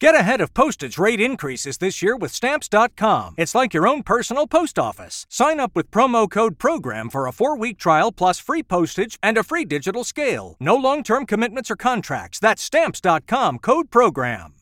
Get ahead of postage rate increases this year with Stamps.com. It's like your own personal post office. Sign up with promo code PROGRAM for a four week trial plus free postage and a free digital scale. No long term commitments or contracts. That's Stamps.com code PROGRAM.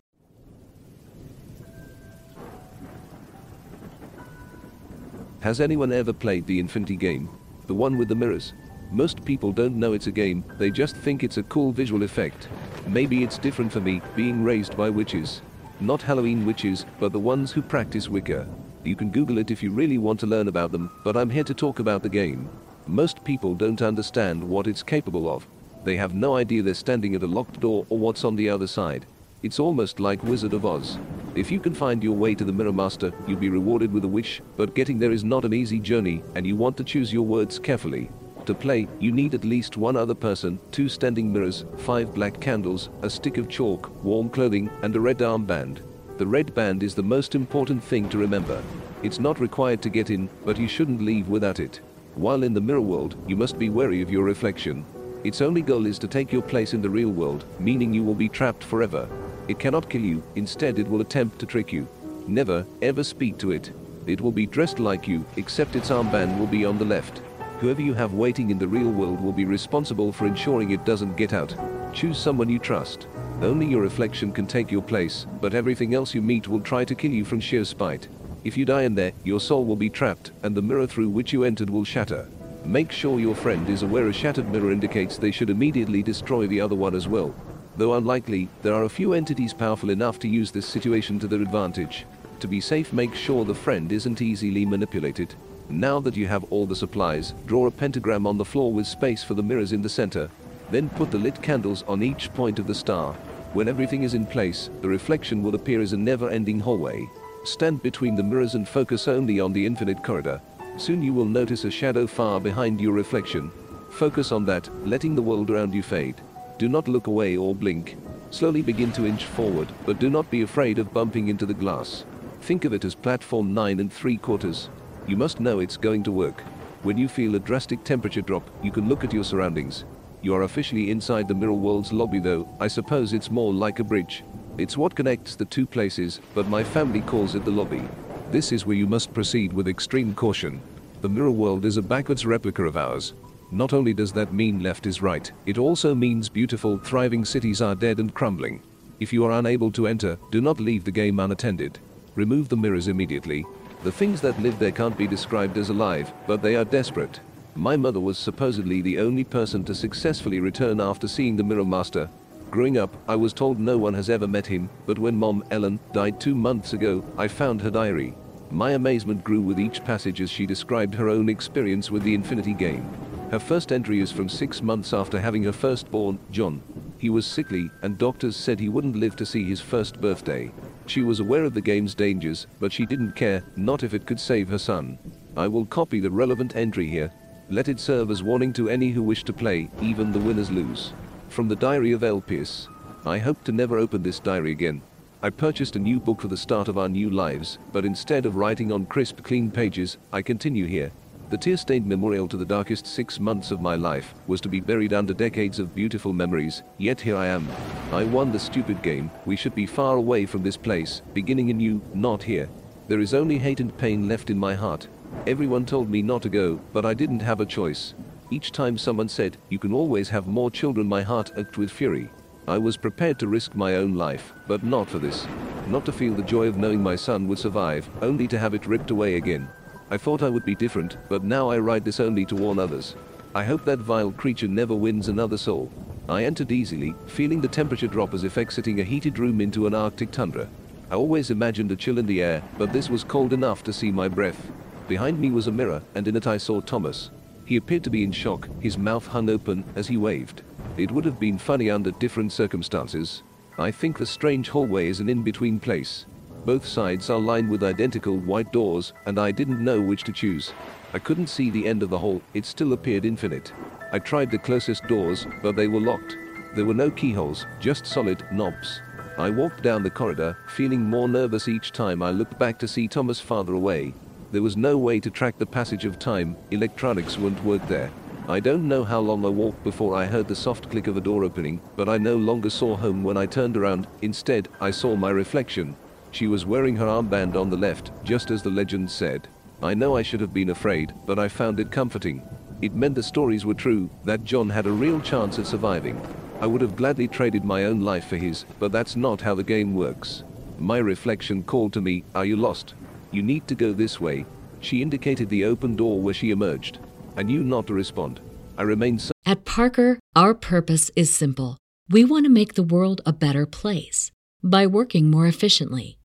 Has anyone ever played the Infinity game? The one with the mirrors? Most people don't know it's a game, they just think it's a cool visual effect. Maybe it's different for me, being raised by witches. Not Halloween witches, but the ones who practice Wicca. You can Google it if you really want to learn about them, but I'm here to talk about the game. Most people don't understand what it's capable of. They have no idea they're standing at a locked door or what's on the other side. It's almost like Wizard of Oz. If you can find your way to the Mirror Master, you'll be rewarded with a wish, but getting there is not an easy journey, and you want to choose your words carefully. To play, you need at least one other person, two standing mirrors, five black candles, a stick of chalk, warm clothing, and a red armband. The red band is the most important thing to remember. It's not required to get in, but you shouldn't leave without it. While in the mirror world, you must be wary of your reflection. Its only goal is to take your place in the real world, meaning you will be trapped forever. It cannot kill you, instead, it will attempt to trick you. Never, ever speak to it. It will be dressed like you, except its armband will be on the left. Whoever you have waiting in the real world will be responsible for ensuring it doesn't get out. Choose someone you trust. Only your reflection can take your place, but everything else you meet will try to kill you from sheer spite. If you die in there, your soul will be trapped, and the mirror through which you entered will shatter. Make sure your friend is aware a shattered mirror indicates they should immediately destroy the other one as well. Though unlikely, there are a few entities powerful enough to use this situation to their advantage. To be safe, make sure the friend isn't easily manipulated. Now that you have all the supplies, draw a pentagram on the floor with space for the mirrors in the center. Then put the lit candles on each point of the star. When everything is in place, the reflection will appear as a never-ending hallway. Stand between the mirrors and focus only on the infinite corridor. Soon you will notice a shadow far behind your reflection. Focus on that, letting the world around you fade. Do not look away or blink. Slowly begin to inch forward, but do not be afraid of bumping into the glass. Think of it as platform 9 and 3 quarters. You must know it's going to work. When you feel a drastic temperature drop, you can look at your surroundings. You are officially inside the Mirror World's lobby though, I suppose it's more like a bridge. It's what connects the two places, but my family calls it the lobby. This is where you must proceed with extreme caution. The Mirror World is a backwards replica of ours. Not only does that mean left is right, it also means beautiful, thriving cities are dead and crumbling. If you are unable to enter, do not leave the game unattended. Remove the mirrors immediately. The things that live there can't be described as alive, but they are desperate. My mother was supposedly the only person to successfully return after seeing the Mirror Master. Growing up, I was told no one has ever met him, but when Mom, Ellen, died two months ago, I found her diary. My amazement grew with each passage as she described her own experience with the Infinity Game. Her first entry is from six months after having her firstborn, John. He was sickly, and doctors said he wouldn't live to see his first birthday. She was aware of the game's dangers, but she didn't care, not if it could save her son. I will copy the relevant entry here. Let it serve as warning to any who wish to play, even the winners lose. From the Diary of Elpis. I hope to never open this diary again. I purchased a new book for the start of our new lives, but instead of writing on crisp, clean pages, I continue here. The tear-stained memorial to the darkest six months of my life was to be buried under decades of beautiful memories, yet here I am. I won the stupid game, we should be far away from this place, beginning anew, not here. There is only hate and pain left in my heart. Everyone told me not to go, but I didn't have a choice. Each time someone said, you can always have more children my heart ached with fury. I was prepared to risk my own life, but not for this. Not to feel the joy of knowing my son would survive, only to have it ripped away again. I thought I would be different, but now I write this only to warn others. I hope that vile creature never wins another soul. I entered easily, feeling the temperature drop as if exiting a heated room into an arctic tundra. I always imagined a chill in the air, but this was cold enough to see my breath. Behind me was a mirror, and in it I saw Thomas. He appeared to be in shock, his mouth hung open as he waved. It would have been funny under different circumstances. I think the strange hallway is an in between place. Both sides are lined with identical white doors, and I didn't know which to choose. I couldn't see the end of the hall, it still appeared infinite. I tried the closest doors, but they were locked. There were no keyholes, just solid knobs. I walked down the corridor, feeling more nervous each time I looked back to see Thomas farther away. There was no way to track the passage of time, electronics wouldn't work there. I don't know how long I walked before I heard the soft click of a door opening, but I no longer saw home when I turned around. Instead, I saw my reflection. She was wearing her armband on the left, just as the legend said. I know I should have been afraid, but I found it comforting. It meant the stories were true, that John had a real chance of surviving. I would have gladly traded my own life for his, but that's not how the game works. My reflection called to me, Are you lost? You need to go this way. She indicated the open door where she emerged. I knew not to respond. I remained silent. At Parker, our purpose is simple. We want to make the world a better place by working more efficiently,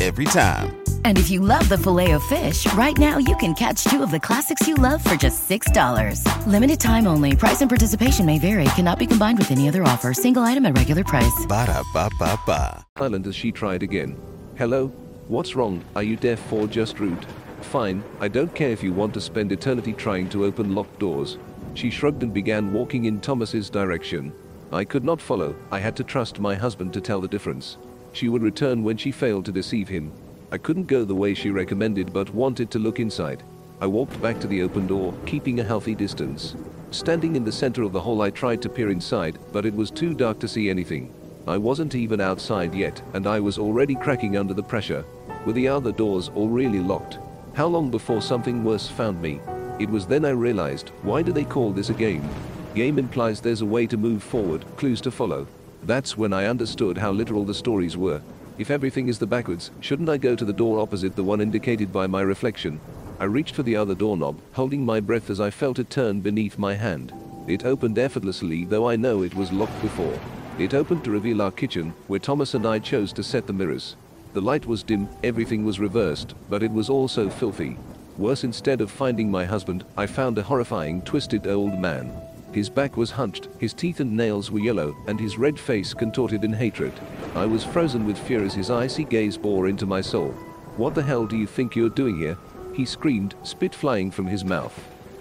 Every time. And if you love the filet of fish, right now you can catch two of the classics you love for just $6. Limited time only. Price and participation may vary. Cannot be combined with any other offer. Single item at regular price. Ba da ba ba ba. silent as she tried again. Hello? What's wrong? Are you deaf or just rude? Fine, I don't care if you want to spend eternity trying to open locked doors. She shrugged and began walking in Thomas's direction. I could not follow, I had to trust my husband to tell the difference. She would return when she failed to deceive him. I couldn't go the way she recommended but wanted to look inside. I walked back to the open door, keeping a healthy distance. Standing in the center of the hall, I tried to peer inside, but it was too dark to see anything. I wasn't even outside yet, and I was already cracking under the pressure. Were the other doors all really locked? How long before something worse found me? It was then I realized why do they call this a game? Game implies there's a way to move forward, clues to follow. That's when I understood how literal the stories were. If everything is the backwards, shouldn't I go to the door opposite the one indicated by my reflection? I reached for the other doorknob, holding my breath as I felt it turn beneath my hand. It opened effortlessly, though I know it was locked before. It opened to reveal our kitchen, where Thomas and I chose to set the mirrors. The light was dim, everything was reversed, but it was also filthy. Worse, instead of finding my husband, I found a horrifying, twisted old man. His back was hunched, his teeth and nails were yellow, and his red face contorted in hatred. I was frozen with fear as his icy gaze bore into my soul. What the hell do you think you're doing here? He screamed, spit flying from his mouth.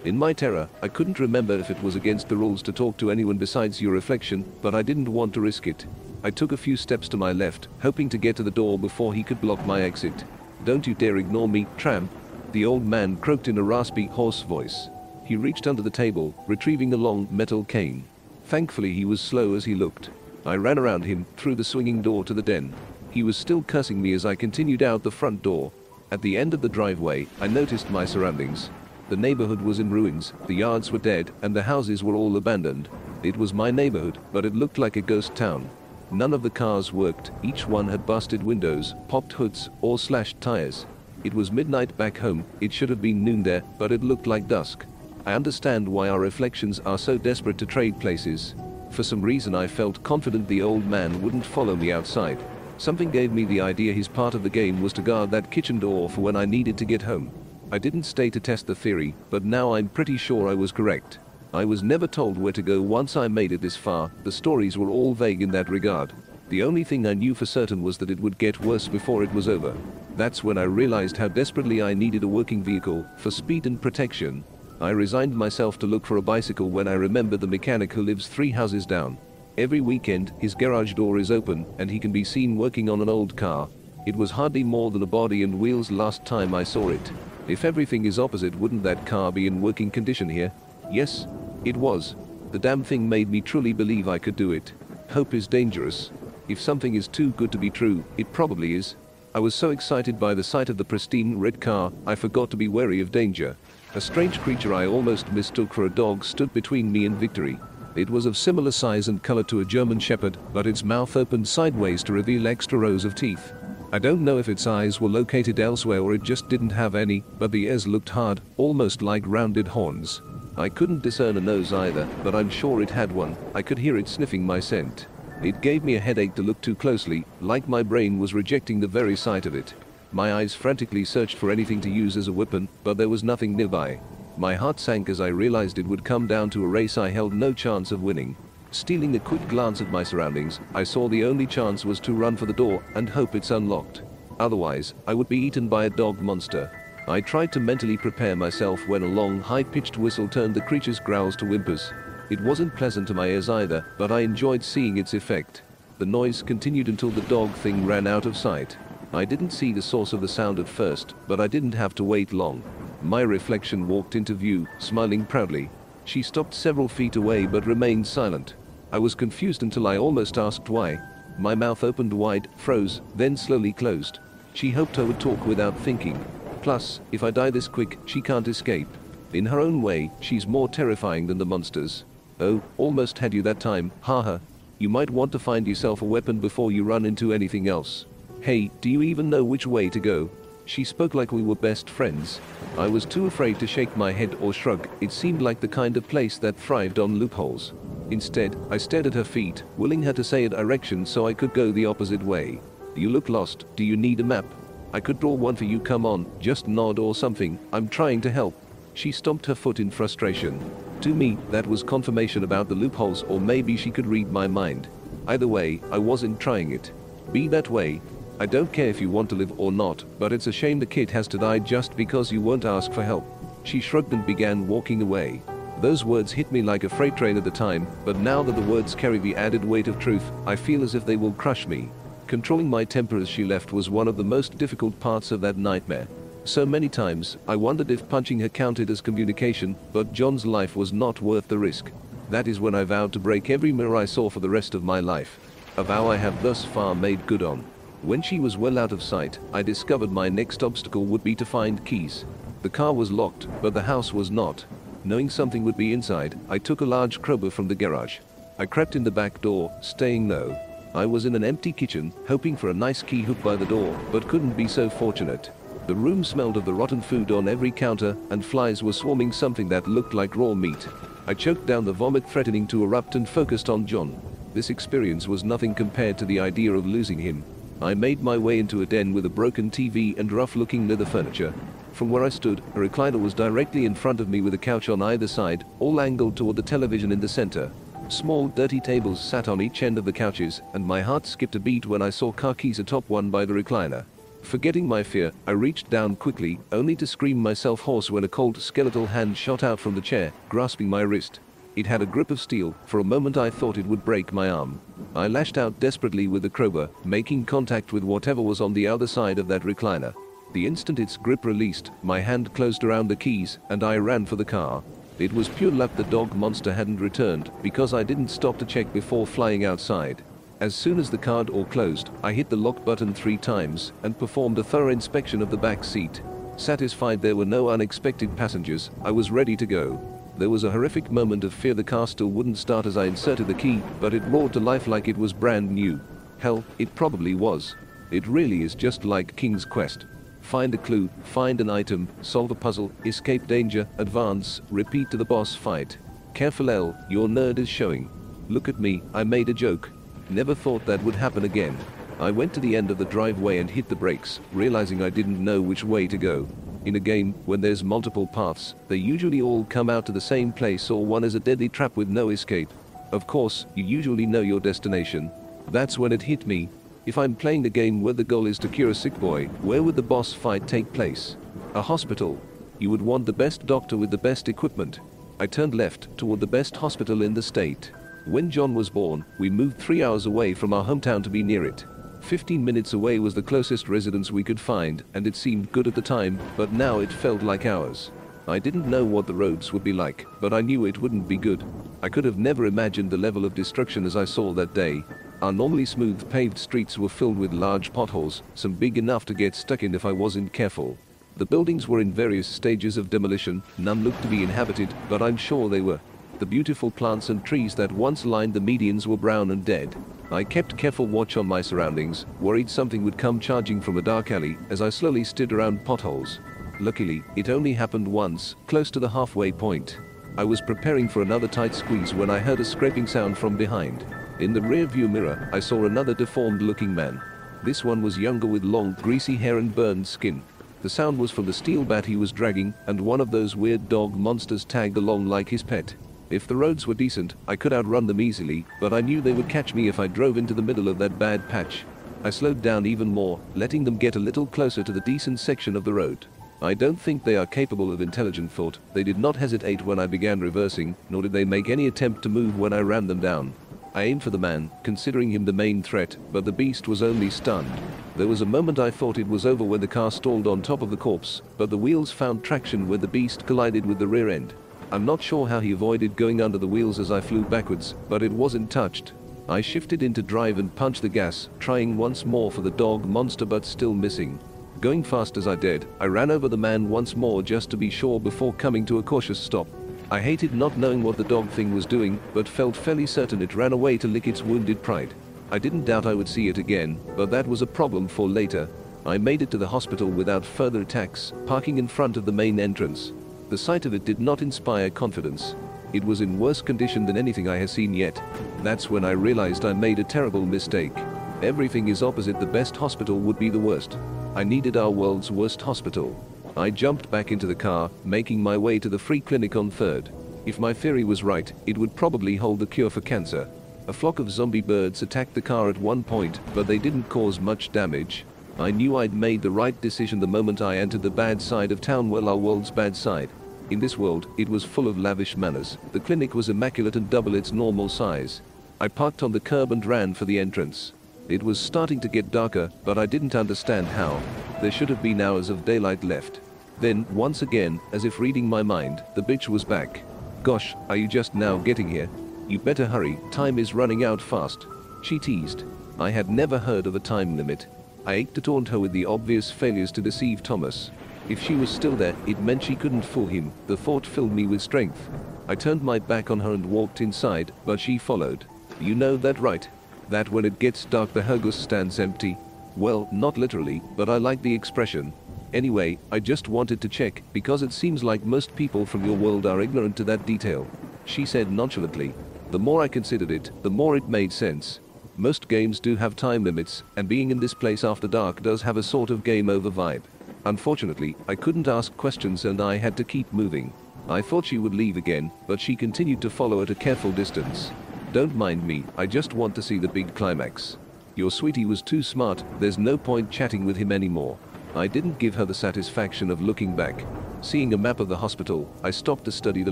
In my terror, I couldn't remember if it was against the rules to talk to anyone besides your reflection, but I didn't want to risk it. I took a few steps to my left, hoping to get to the door before he could block my exit. Don't you dare ignore me, tramp. The old man croaked in a raspy, hoarse voice. He reached under the table, retrieving a long metal cane. Thankfully, he was slow as he looked. I ran around him, through the swinging door to the den. He was still cursing me as I continued out the front door. At the end of the driveway, I noticed my surroundings. The neighborhood was in ruins, the yards were dead, and the houses were all abandoned. It was my neighborhood, but it looked like a ghost town. None of the cars worked, each one had busted windows, popped hoods, or slashed tires. It was midnight back home, it should have been noon there, but it looked like dusk. I understand why our reflections are so desperate to trade places. For some reason, I felt confident the old man wouldn't follow me outside. Something gave me the idea his part of the game was to guard that kitchen door for when I needed to get home. I didn't stay to test the theory, but now I'm pretty sure I was correct. I was never told where to go once I made it this far, the stories were all vague in that regard. The only thing I knew for certain was that it would get worse before it was over. That's when I realized how desperately I needed a working vehicle for speed and protection. I resigned myself to look for a bicycle when I remembered the mechanic who lives three houses down. Every weekend, his garage door is open and he can be seen working on an old car. It was hardly more than a body and wheels last time I saw it. If everything is opposite, wouldn't that car be in working condition here? Yes, it was. The damn thing made me truly believe I could do it. Hope is dangerous. If something is too good to be true, it probably is. I was so excited by the sight of the pristine red car, I forgot to be wary of danger. A strange creature I almost mistook for a dog stood between me and victory. It was of similar size and color to a German Shepherd, but its mouth opened sideways to reveal extra rows of teeth. I don't know if its eyes were located elsewhere or it just didn't have any, but the ears looked hard, almost like rounded horns. I couldn't discern a nose either, but I'm sure it had one. I could hear it sniffing my scent. It gave me a headache to look too closely, like my brain was rejecting the very sight of it. My eyes frantically searched for anything to use as a weapon, but there was nothing nearby. My heart sank as I realized it would come down to a race I held no chance of winning. Stealing a quick glance at my surroundings, I saw the only chance was to run for the door and hope it's unlocked. Otherwise, I would be eaten by a dog monster. I tried to mentally prepare myself when a long, high-pitched whistle turned the creature's growls to whimpers. It wasn't pleasant to my ears either, but I enjoyed seeing its effect. The noise continued until the dog thing ran out of sight. I didn't see the source of the sound at first, but I didn't have to wait long. My reflection walked into view, smiling proudly. She stopped several feet away but remained silent. I was confused until I almost asked why. My mouth opened wide, froze, then slowly closed. She hoped I would talk without thinking. Plus, if I die this quick, she can't escape. In her own way, she's more terrifying than the monsters. Oh, almost had you that time, haha. You might want to find yourself a weapon before you run into anything else. Hey, do you even know which way to go? She spoke like we were best friends. I was too afraid to shake my head or shrug. It seemed like the kind of place that thrived on loopholes. Instead, I stared at her feet, willing her to say a direction so I could go the opposite way. You look lost. Do you need a map? I could draw one for you. Come on, just nod or something. I'm trying to help. She stomped her foot in frustration. To me, that was confirmation about the loopholes, or maybe she could read my mind. Either way, I wasn't trying it. Be that way, I don't care if you want to live or not, but it's a shame the kid has to die just because you won't ask for help. She shrugged and began walking away. Those words hit me like a freight train at the time, but now that the words carry the added weight of truth, I feel as if they will crush me. Controlling my temper as she left was one of the most difficult parts of that nightmare. So many times, I wondered if punching her counted as communication, but John's life was not worth the risk. That is when I vowed to break every mirror I saw for the rest of my life. A vow I have thus far made good on. When she was well out of sight, I discovered my next obstacle would be to find keys. The car was locked, but the house was not. Knowing something would be inside, I took a large crowbar from the garage. I crept in the back door, staying low. I was in an empty kitchen, hoping for a nice key hook by the door, but couldn't be so fortunate. The room smelled of the rotten food on every counter, and flies were swarming something that looked like raw meat. I choked down the vomit threatening to erupt and focused on John. This experience was nothing compared to the idea of losing him. I made my way into a den with a broken TV and rough-looking leather furniture. From where I stood, a recliner was directly in front of me with a couch on either side, all angled toward the television in the center. Small, dirty tables sat on each end of the couches, and my heart skipped a beat when I saw car keys atop one by the recliner. Forgetting my fear, I reached down quickly, only to scream myself hoarse when a cold, skeletal hand shot out from the chair, grasping my wrist. It had a grip of steel. For a moment I thought it would break my arm. I lashed out desperately with the crowbar, making contact with whatever was on the other side of that recliner. The instant its grip released, my hand closed around the keys, and I ran for the car. It was pure luck the dog monster hadn't returned, because I didn't stop to check before flying outside. As soon as the car door closed, I hit the lock button three times and performed a thorough inspection of the back seat. Satisfied there were no unexpected passengers, I was ready to go. There was a horrific moment of fear the car still wouldn't start as I inserted the key, but it roared to life like it was brand new. Hell, it probably was. It really is just like King's Quest. Find a clue, find an item, solve a puzzle, escape danger, advance, repeat to the boss fight. Careful L, your nerd is showing. Look at me, I made a joke. Never thought that would happen again. I went to the end of the driveway and hit the brakes, realizing I didn't know which way to go. In a game, when there's multiple paths, they usually all come out to the same place or one is a deadly trap with no escape. Of course, you usually know your destination. That's when it hit me. If I'm playing a game where the goal is to cure a sick boy, where would the boss fight take place? A hospital. You would want the best doctor with the best equipment. I turned left toward the best hospital in the state. When John was born, we moved three hours away from our hometown to be near it. 15 minutes away was the closest residence we could find, and it seemed good at the time, but now it felt like hours. I didn't know what the roads would be like, but I knew it wouldn't be good. I could have never imagined the level of destruction as I saw that day. Our normally smooth paved streets were filled with large potholes, some big enough to get stuck in if I wasn't careful. The buildings were in various stages of demolition, none looked to be inhabited, but I'm sure they were. The beautiful plants and trees that once lined the medians were brown and dead. I kept careful watch on my surroundings, worried something would come charging from a dark alley as I slowly stood around potholes. Luckily, it only happened once, close to the halfway point. I was preparing for another tight squeeze when I heard a scraping sound from behind. In the rear view mirror, I saw another deformed looking man. This one was younger with long, greasy hair and burned skin. The sound was from the steel bat he was dragging, and one of those weird dog monsters tagged along like his pet. If the roads were decent, I could outrun them easily, but I knew they would catch me if I drove into the middle of that bad patch. I slowed down even more, letting them get a little closer to the decent section of the road. I don't think they are capable of intelligent thought. They did not hesitate when I began reversing, nor did they make any attempt to move when I ran them down. I aimed for the man, considering him the main threat, but the beast was only stunned. There was a moment I thought it was over when the car stalled on top of the corpse, but the wheels found traction where the beast collided with the rear end. I'm not sure how he avoided going under the wheels as I flew backwards, but it wasn't touched. I shifted into drive and punched the gas, trying once more for the dog monster but still missing. Going fast as I did, I ran over the man once more just to be sure before coming to a cautious stop. I hated not knowing what the dog thing was doing, but felt fairly certain it ran away to lick its wounded pride. I didn't doubt I would see it again, but that was a problem for later. I made it to the hospital without further attacks, parking in front of the main entrance. The sight of it did not inspire confidence. It was in worse condition than anything I had seen yet. That's when I realized I made a terrible mistake. Everything is opposite the best hospital would be the worst. I needed our world's worst hospital. I jumped back into the car, making my way to the free clinic on 3rd. If my theory was right, it would probably hold the cure for cancer. A flock of zombie birds attacked the car at one point, but they didn't cause much damage. I knew I'd made the right decision the moment I entered the bad side of town well our world's bad side. In this world, it was full of lavish manners. The clinic was immaculate and double its normal size. I parked on the curb and ran for the entrance. It was starting to get darker, but I didn't understand how. There should have been hours of daylight left. Then, once again, as if reading my mind, the bitch was back. Gosh, are you just now getting here? You better hurry, time is running out fast. She teased. I had never heard of a time limit. I ached to taunt her with the obvious failures to deceive Thomas. If she was still there, it meant she couldn't fool him. The thought filled me with strength. I turned my back on her and walked inside, but she followed. You know that right? That when it gets dark the Hergus stands empty? Well, not literally, but I like the expression. Anyway, I just wanted to check, because it seems like most people from your world are ignorant to that detail. She said nonchalantly. The more I considered it, the more it made sense. Most games do have time limits, and being in this place after dark does have a sort of game over vibe. Unfortunately, I couldn't ask questions and I had to keep moving. I thought she would leave again, but she continued to follow at a careful distance. Don't mind me, I just want to see the big climax. Your sweetie was too smart, there's no point chatting with him anymore. I didn't give her the satisfaction of looking back. Seeing a map of the hospital, I stopped to study the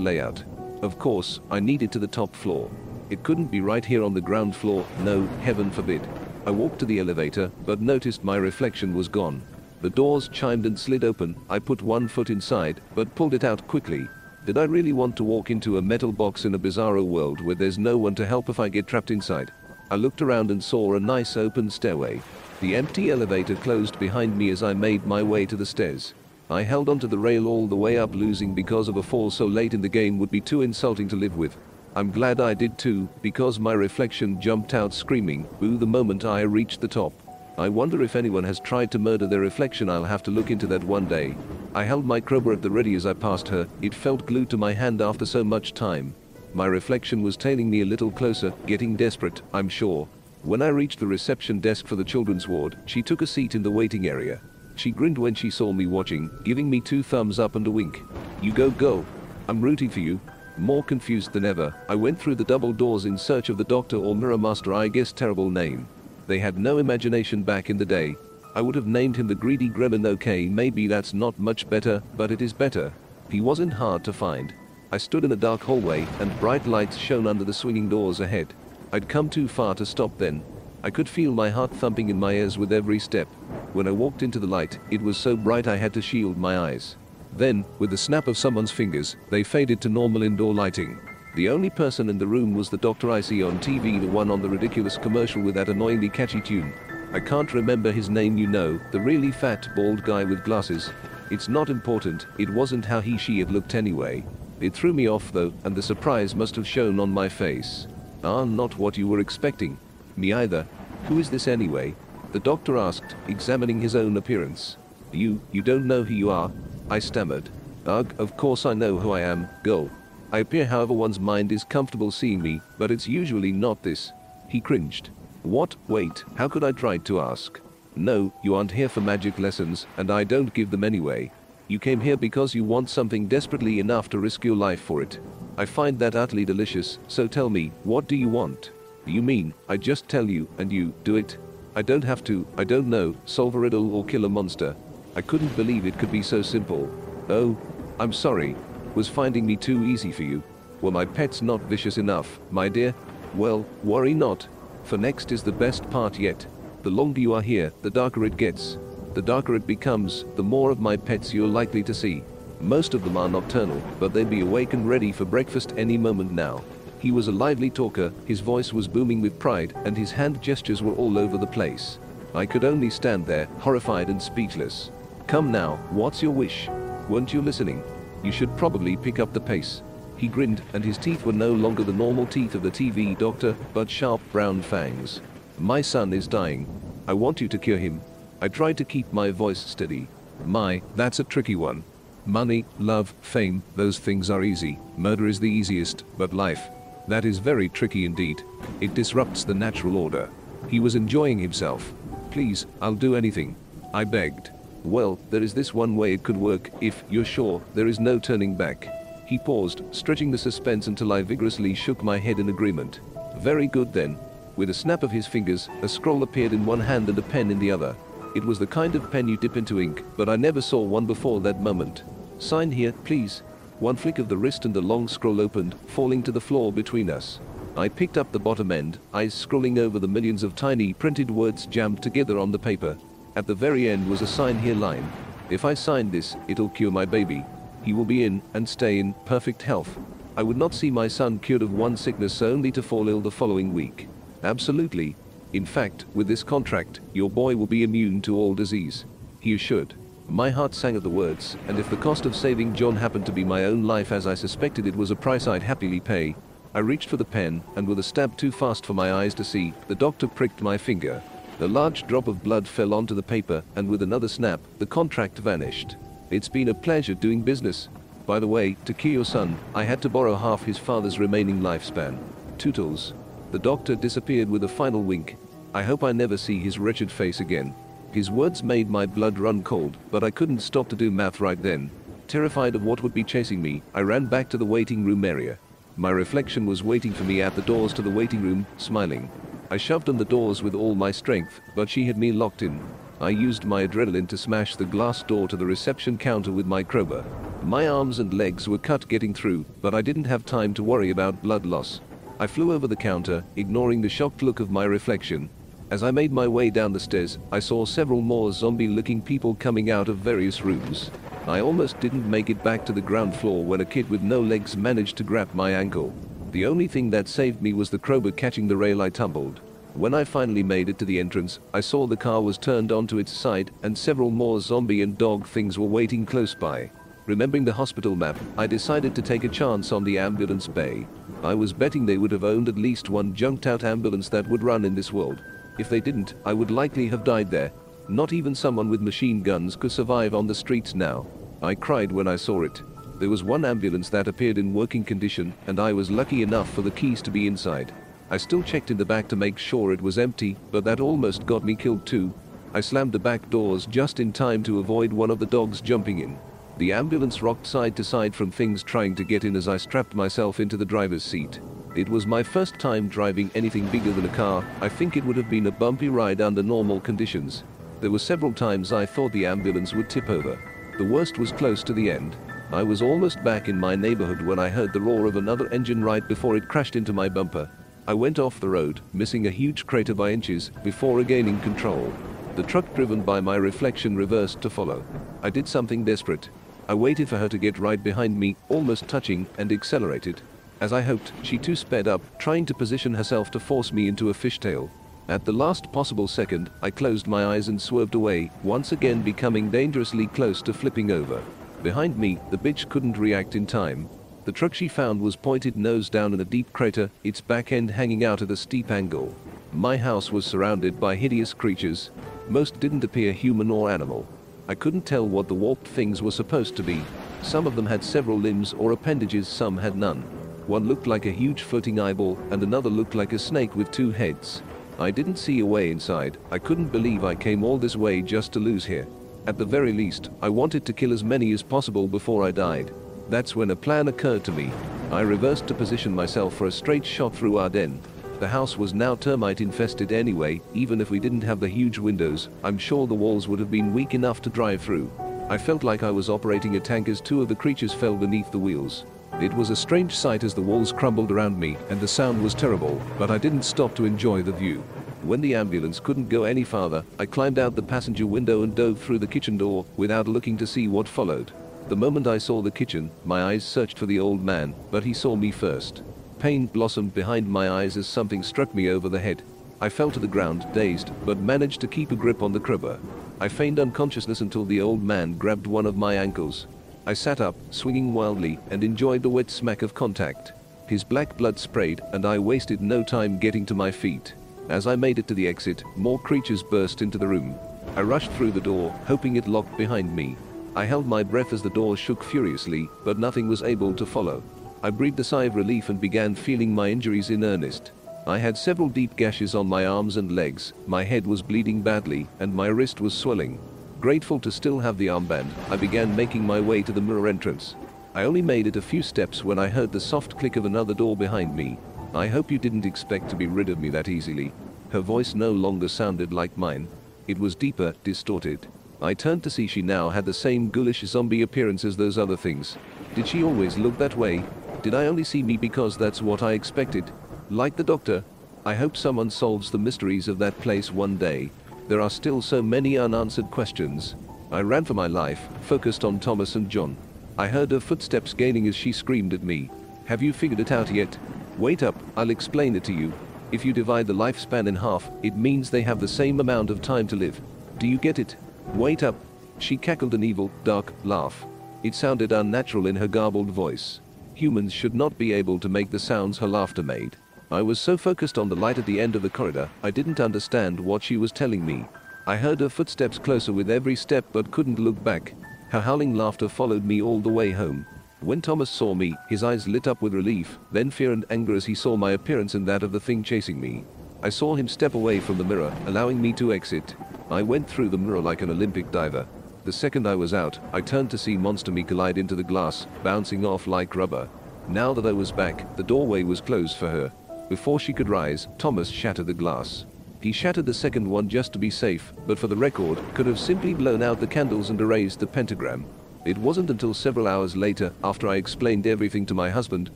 layout. Of course, I needed to the top floor. It couldn't be right here on the ground floor, no, heaven forbid. I walked to the elevator, but noticed my reflection was gone. The doors chimed and slid open. I put one foot inside, but pulled it out quickly. Did I really want to walk into a metal box in a bizarro world where there's no one to help if I get trapped inside? I looked around and saw a nice open stairway. The empty elevator closed behind me as I made my way to the stairs. I held onto the rail all the way up losing because of a fall so late in the game would be too insulting to live with. I'm glad I did too, because my reflection jumped out screaming, boo the moment I reached the top. I wonder if anyone has tried to murder their reflection. I'll have to look into that one day. I held my crowbar at the ready as I passed her. It felt glued to my hand after so much time. My reflection was tailing me a little closer, getting desperate, I'm sure. When I reached the reception desk for the children's ward, she took a seat in the waiting area. She grinned when she saw me watching, giving me two thumbs up and a wink. You go, go. I'm rooting for you. More confused than ever, I went through the double doors in search of the doctor or mirror master I guess terrible name. They had no imagination back in the day. I would have named him the greedy gremlin okay maybe that's not much better, but it is better. He wasn't hard to find. I stood in a dark hallway and bright lights shone under the swinging doors ahead. I'd come too far to stop then. I could feel my heart thumping in my ears with every step. When I walked into the light, it was so bright I had to shield my eyes. Then, with the snap of someone's fingers, they faded to normal indoor lighting. The only person in the room was the doctor I see on TV, the one on the ridiculous commercial with that annoyingly catchy tune. I can't remember his name, you know, the really fat, bald guy with glasses. It's not important, it wasn't how he she had looked anyway. It threw me off though, and the surprise must have shown on my face. Ah, not what you were expecting. Me either. Who is this anyway? The doctor asked, examining his own appearance. You, you don't know who you are? I stammered. Ugh, of course I know who I am, girl. I appear however one's mind is comfortable seeing me, but it's usually not this. He cringed. What? Wait, how could I try to ask? No, you aren't here for magic lessons, and I don't give them anyway. You came here because you want something desperately enough to risk your life for it. I find that utterly delicious, so tell me, what do you want? You mean, I just tell you, and you do it? I don't have to, I don't know, solve a riddle or kill a monster. I couldn't believe it could be so simple. Oh, I'm sorry. Was finding me too easy for you? Were my pets not vicious enough, my dear? Well, worry not, for next is the best part yet. The longer you are here, the darker it gets. The darker it becomes, the more of my pets you're likely to see. Most of them are nocturnal, but they'd be awake and ready for breakfast any moment now. He was a lively talker, his voice was booming with pride, and his hand gestures were all over the place. I could only stand there, horrified and speechless. Come now, what's your wish? Weren't you listening? You should probably pick up the pace. He grinned, and his teeth were no longer the normal teeth of the TV doctor, but sharp brown fangs. My son is dying. I want you to cure him. I tried to keep my voice steady. My, that's a tricky one. Money, love, fame, those things are easy. Murder is the easiest, but life, that is very tricky indeed. It disrupts the natural order. He was enjoying himself. Please, I'll do anything. I begged. Well, there is this one way it could work, if you're sure there is no turning back. He paused, stretching the suspense until I vigorously shook my head in agreement. Very good then. With a snap of his fingers, a scroll appeared in one hand and a pen in the other. It was the kind of pen you dip into ink, but I never saw one before that moment. Sign here, please. One flick of the wrist and the long scroll opened, falling to the floor between us. I picked up the bottom end, eyes scrolling over the millions of tiny printed words jammed together on the paper. At the very end was a sign here line. If I sign this, it'll cure my baby. He will be in and stay in perfect health. I would not see my son cured of one sickness only to fall ill the following week. Absolutely. In fact, with this contract, your boy will be immune to all disease. He assured. My heart sang at the words, and if the cost of saving John happened to be my own life as I suspected it was a price I'd happily pay, I reached for the pen, and with a stab too fast for my eyes to see, the doctor pricked my finger. A large drop of blood fell onto the paper, and with another snap, the contract vanished. It's been a pleasure doing business. By the way, to cure your son, I had to borrow half his father's remaining lifespan. Tootles. The doctor disappeared with a final wink. I hope I never see his wretched face again. His words made my blood run cold, but I couldn't stop to do math right then. Terrified of what would be chasing me, I ran back to the waiting room area. My reflection was waiting for me at the doors to the waiting room, smiling. I shoved on the doors with all my strength, but she had me locked in. I used my adrenaline to smash the glass door to the reception counter with my crowbar. My arms and legs were cut getting through, but I didn't have time to worry about blood loss. I flew over the counter, ignoring the shocked look of my reflection, as I made my way down the stairs, I saw several more zombie-looking people coming out of various rooms. I almost didn't make it back to the ground floor when a kid with no legs managed to grab my ankle. The only thing that saved me was the crowbar catching the rail I tumbled. When I finally made it to the entrance, I saw the car was turned onto its side and several more zombie and dog things were waiting close by. Remembering the hospital map, I decided to take a chance on the ambulance bay. I was betting they would have owned at least one junked out ambulance that would run in this world. If they didn't, I would likely have died there. Not even someone with machine guns could survive on the streets now. I cried when I saw it. There was one ambulance that appeared in working condition, and I was lucky enough for the keys to be inside. I still checked in the back to make sure it was empty, but that almost got me killed too. I slammed the back doors just in time to avoid one of the dogs jumping in. The ambulance rocked side to side from things trying to get in as I strapped myself into the driver's seat. It was my first time driving anything bigger than a car. I think it would have been a bumpy ride under normal conditions. There were several times I thought the ambulance would tip over. The worst was close to the end. I was almost back in my neighborhood when I heard the roar of another engine right before it crashed into my bumper. I went off the road, missing a huge crater by inches, before regaining control. The truck driven by my reflection reversed to follow. I did something desperate. I waited for her to get right behind me, almost touching, and accelerated. As I hoped, she too sped up, trying to position herself to force me into a fishtail. At the last possible second, I closed my eyes and swerved away, once again becoming dangerously close to flipping over. Behind me, the bitch couldn't react in time. The truck she found was pointed nose down in a deep crater, its back end hanging out at a steep angle. My house was surrounded by hideous creatures. Most didn't appear human or animal. I couldn't tell what the warped things were supposed to be. Some of them had several limbs or appendages, some had none. One looked like a huge floating eyeball, and another looked like a snake with two heads. I didn't see a way inside. I couldn't believe I came all this way just to lose here. At the very least, I wanted to kill as many as possible before I died. That's when a plan occurred to me. I reversed to position myself for a straight shot through our den. The house was now termite infested anyway, even if we didn't have the huge windows, I'm sure the walls would have been weak enough to drive through. I felt like I was operating a tank as two of the creatures fell beneath the wheels. It was a strange sight as the walls crumbled around me and the sound was terrible, but I didn't stop to enjoy the view. When the ambulance couldn't go any farther, I climbed out the passenger window and dove through the kitchen door without looking to see what followed. The moment I saw the kitchen, my eyes searched for the old man, but he saw me first. Pain blossomed behind my eyes as something struck me over the head. I fell to the ground, dazed, but managed to keep a grip on the cribber. I feigned unconsciousness until the old man grabbed one of my ankles. I sat up, swinging wildly, and enjoyed the wet smack of contact. His black blood sprayed, and I wasted no time getting to my feet. As I made it to the exit, more creatures burst into the room. I rushed through the door, hoping it locked behind me. I held my breath as the door shook furiously, but nothing was able to follow. I breathed a sigh of relief and began feeling my injuries in earnest. I had several deep gashes on my arms and legs, my head was bleeding badly, and my wrist was swelling. Grateful to still have the armband, I began making my way to the mirror entrance. I only made it a few steps when I heard the soft click of another door behind me. I hope you didn't expect to be rid of me that easily. Her voice no longer sounded like mine. It was deeper, distorted. I turned to see she now had the same ghoulish zombie appearance as those other things. Did she always look that way? Did I only see me because that's what I expected? Like the doctor, I hope someone solves the mysteries of that place one day. There are still so many unanswered questions. I ran for my life, focused on Thomas and John. I heard her footsteps gaining as she screamed at me. Have you figured it out yet? Wait up, I'll explain it to you. If you divide the lifespan in half, it means they have the same amount of time to live. Do you get it? Wait up. She cackled an evil, dark laugh. It sounded unnatural in her garbled voice. Humans should not be able to make the sounds her laughter made. I was so focused on the light at the end of the corridor, I didn't understand what she was telling me. I heard her footsteps closer with every step but couldn't look back. Her howling laughter followed me all the way home. When Thomas saw me, his eyes lit up with relief, then fear and anger as he saw my appearance and that of the thing chasing me. I saw him step away from the mirror, allowing me to exit. I went through the mirror like an Olympic diver. The second I was out, I turned to see Monster Me collide into the glass, bouncing off like rubber. Now that I was back, the doorway was closed for her. Before she could rise, Thomas shattered the glass. He shattered the second one just to be safe, but for the record, could have simply blown out the candles and erased the pentagram. It wasn't until several hours later, after I explained everything to my husband,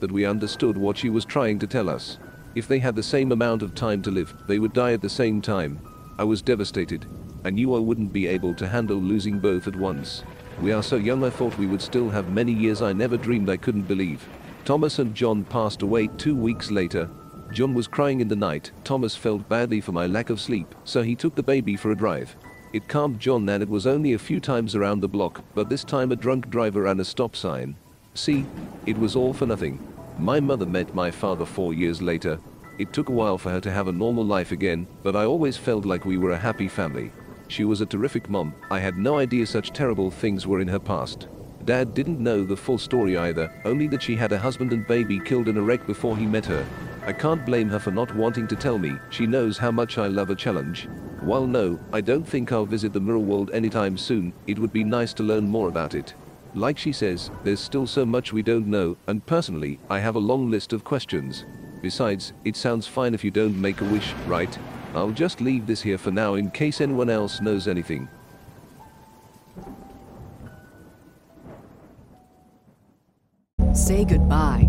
that we understood what she was trying to tell us. If they had the same amount of time to live, they would die at the same time. I was devastated. I knew I wouldn't be able to handle losing both at once. We are so young I thought we would still have many years I never dreamed I couldn't believe. Thomas and John passed away two weeks later, John was crying in the night. Thomas felt badly for my lack of sleep, so he took the baby for a drive. It calmed John and it was only a few times around the block, but this time a drunk driver ran a stop sign. See, it was all for nothing. My mother met my father four years later. It took a while for her to have a normal life again, but I always felt like we were a happy family. She was a terrific mom. I had no idea such terrible things were in her past. Dad didn't know the full story either, only that she had a husband and baby killed in a wreck before he met her. I can't blame her for not wanting to tell me. She knows how much I love a challenge. While no, I don't think I'll visit the mirror world anytime soon, it would be nice to learn more about it. Like she says, there's still so much we don't know, and personally, I have a long list of questions. Besides, it sounds fine if you don't make a wish, right? I'll just leave this here for now in case anyone else knows anything. Say goodbye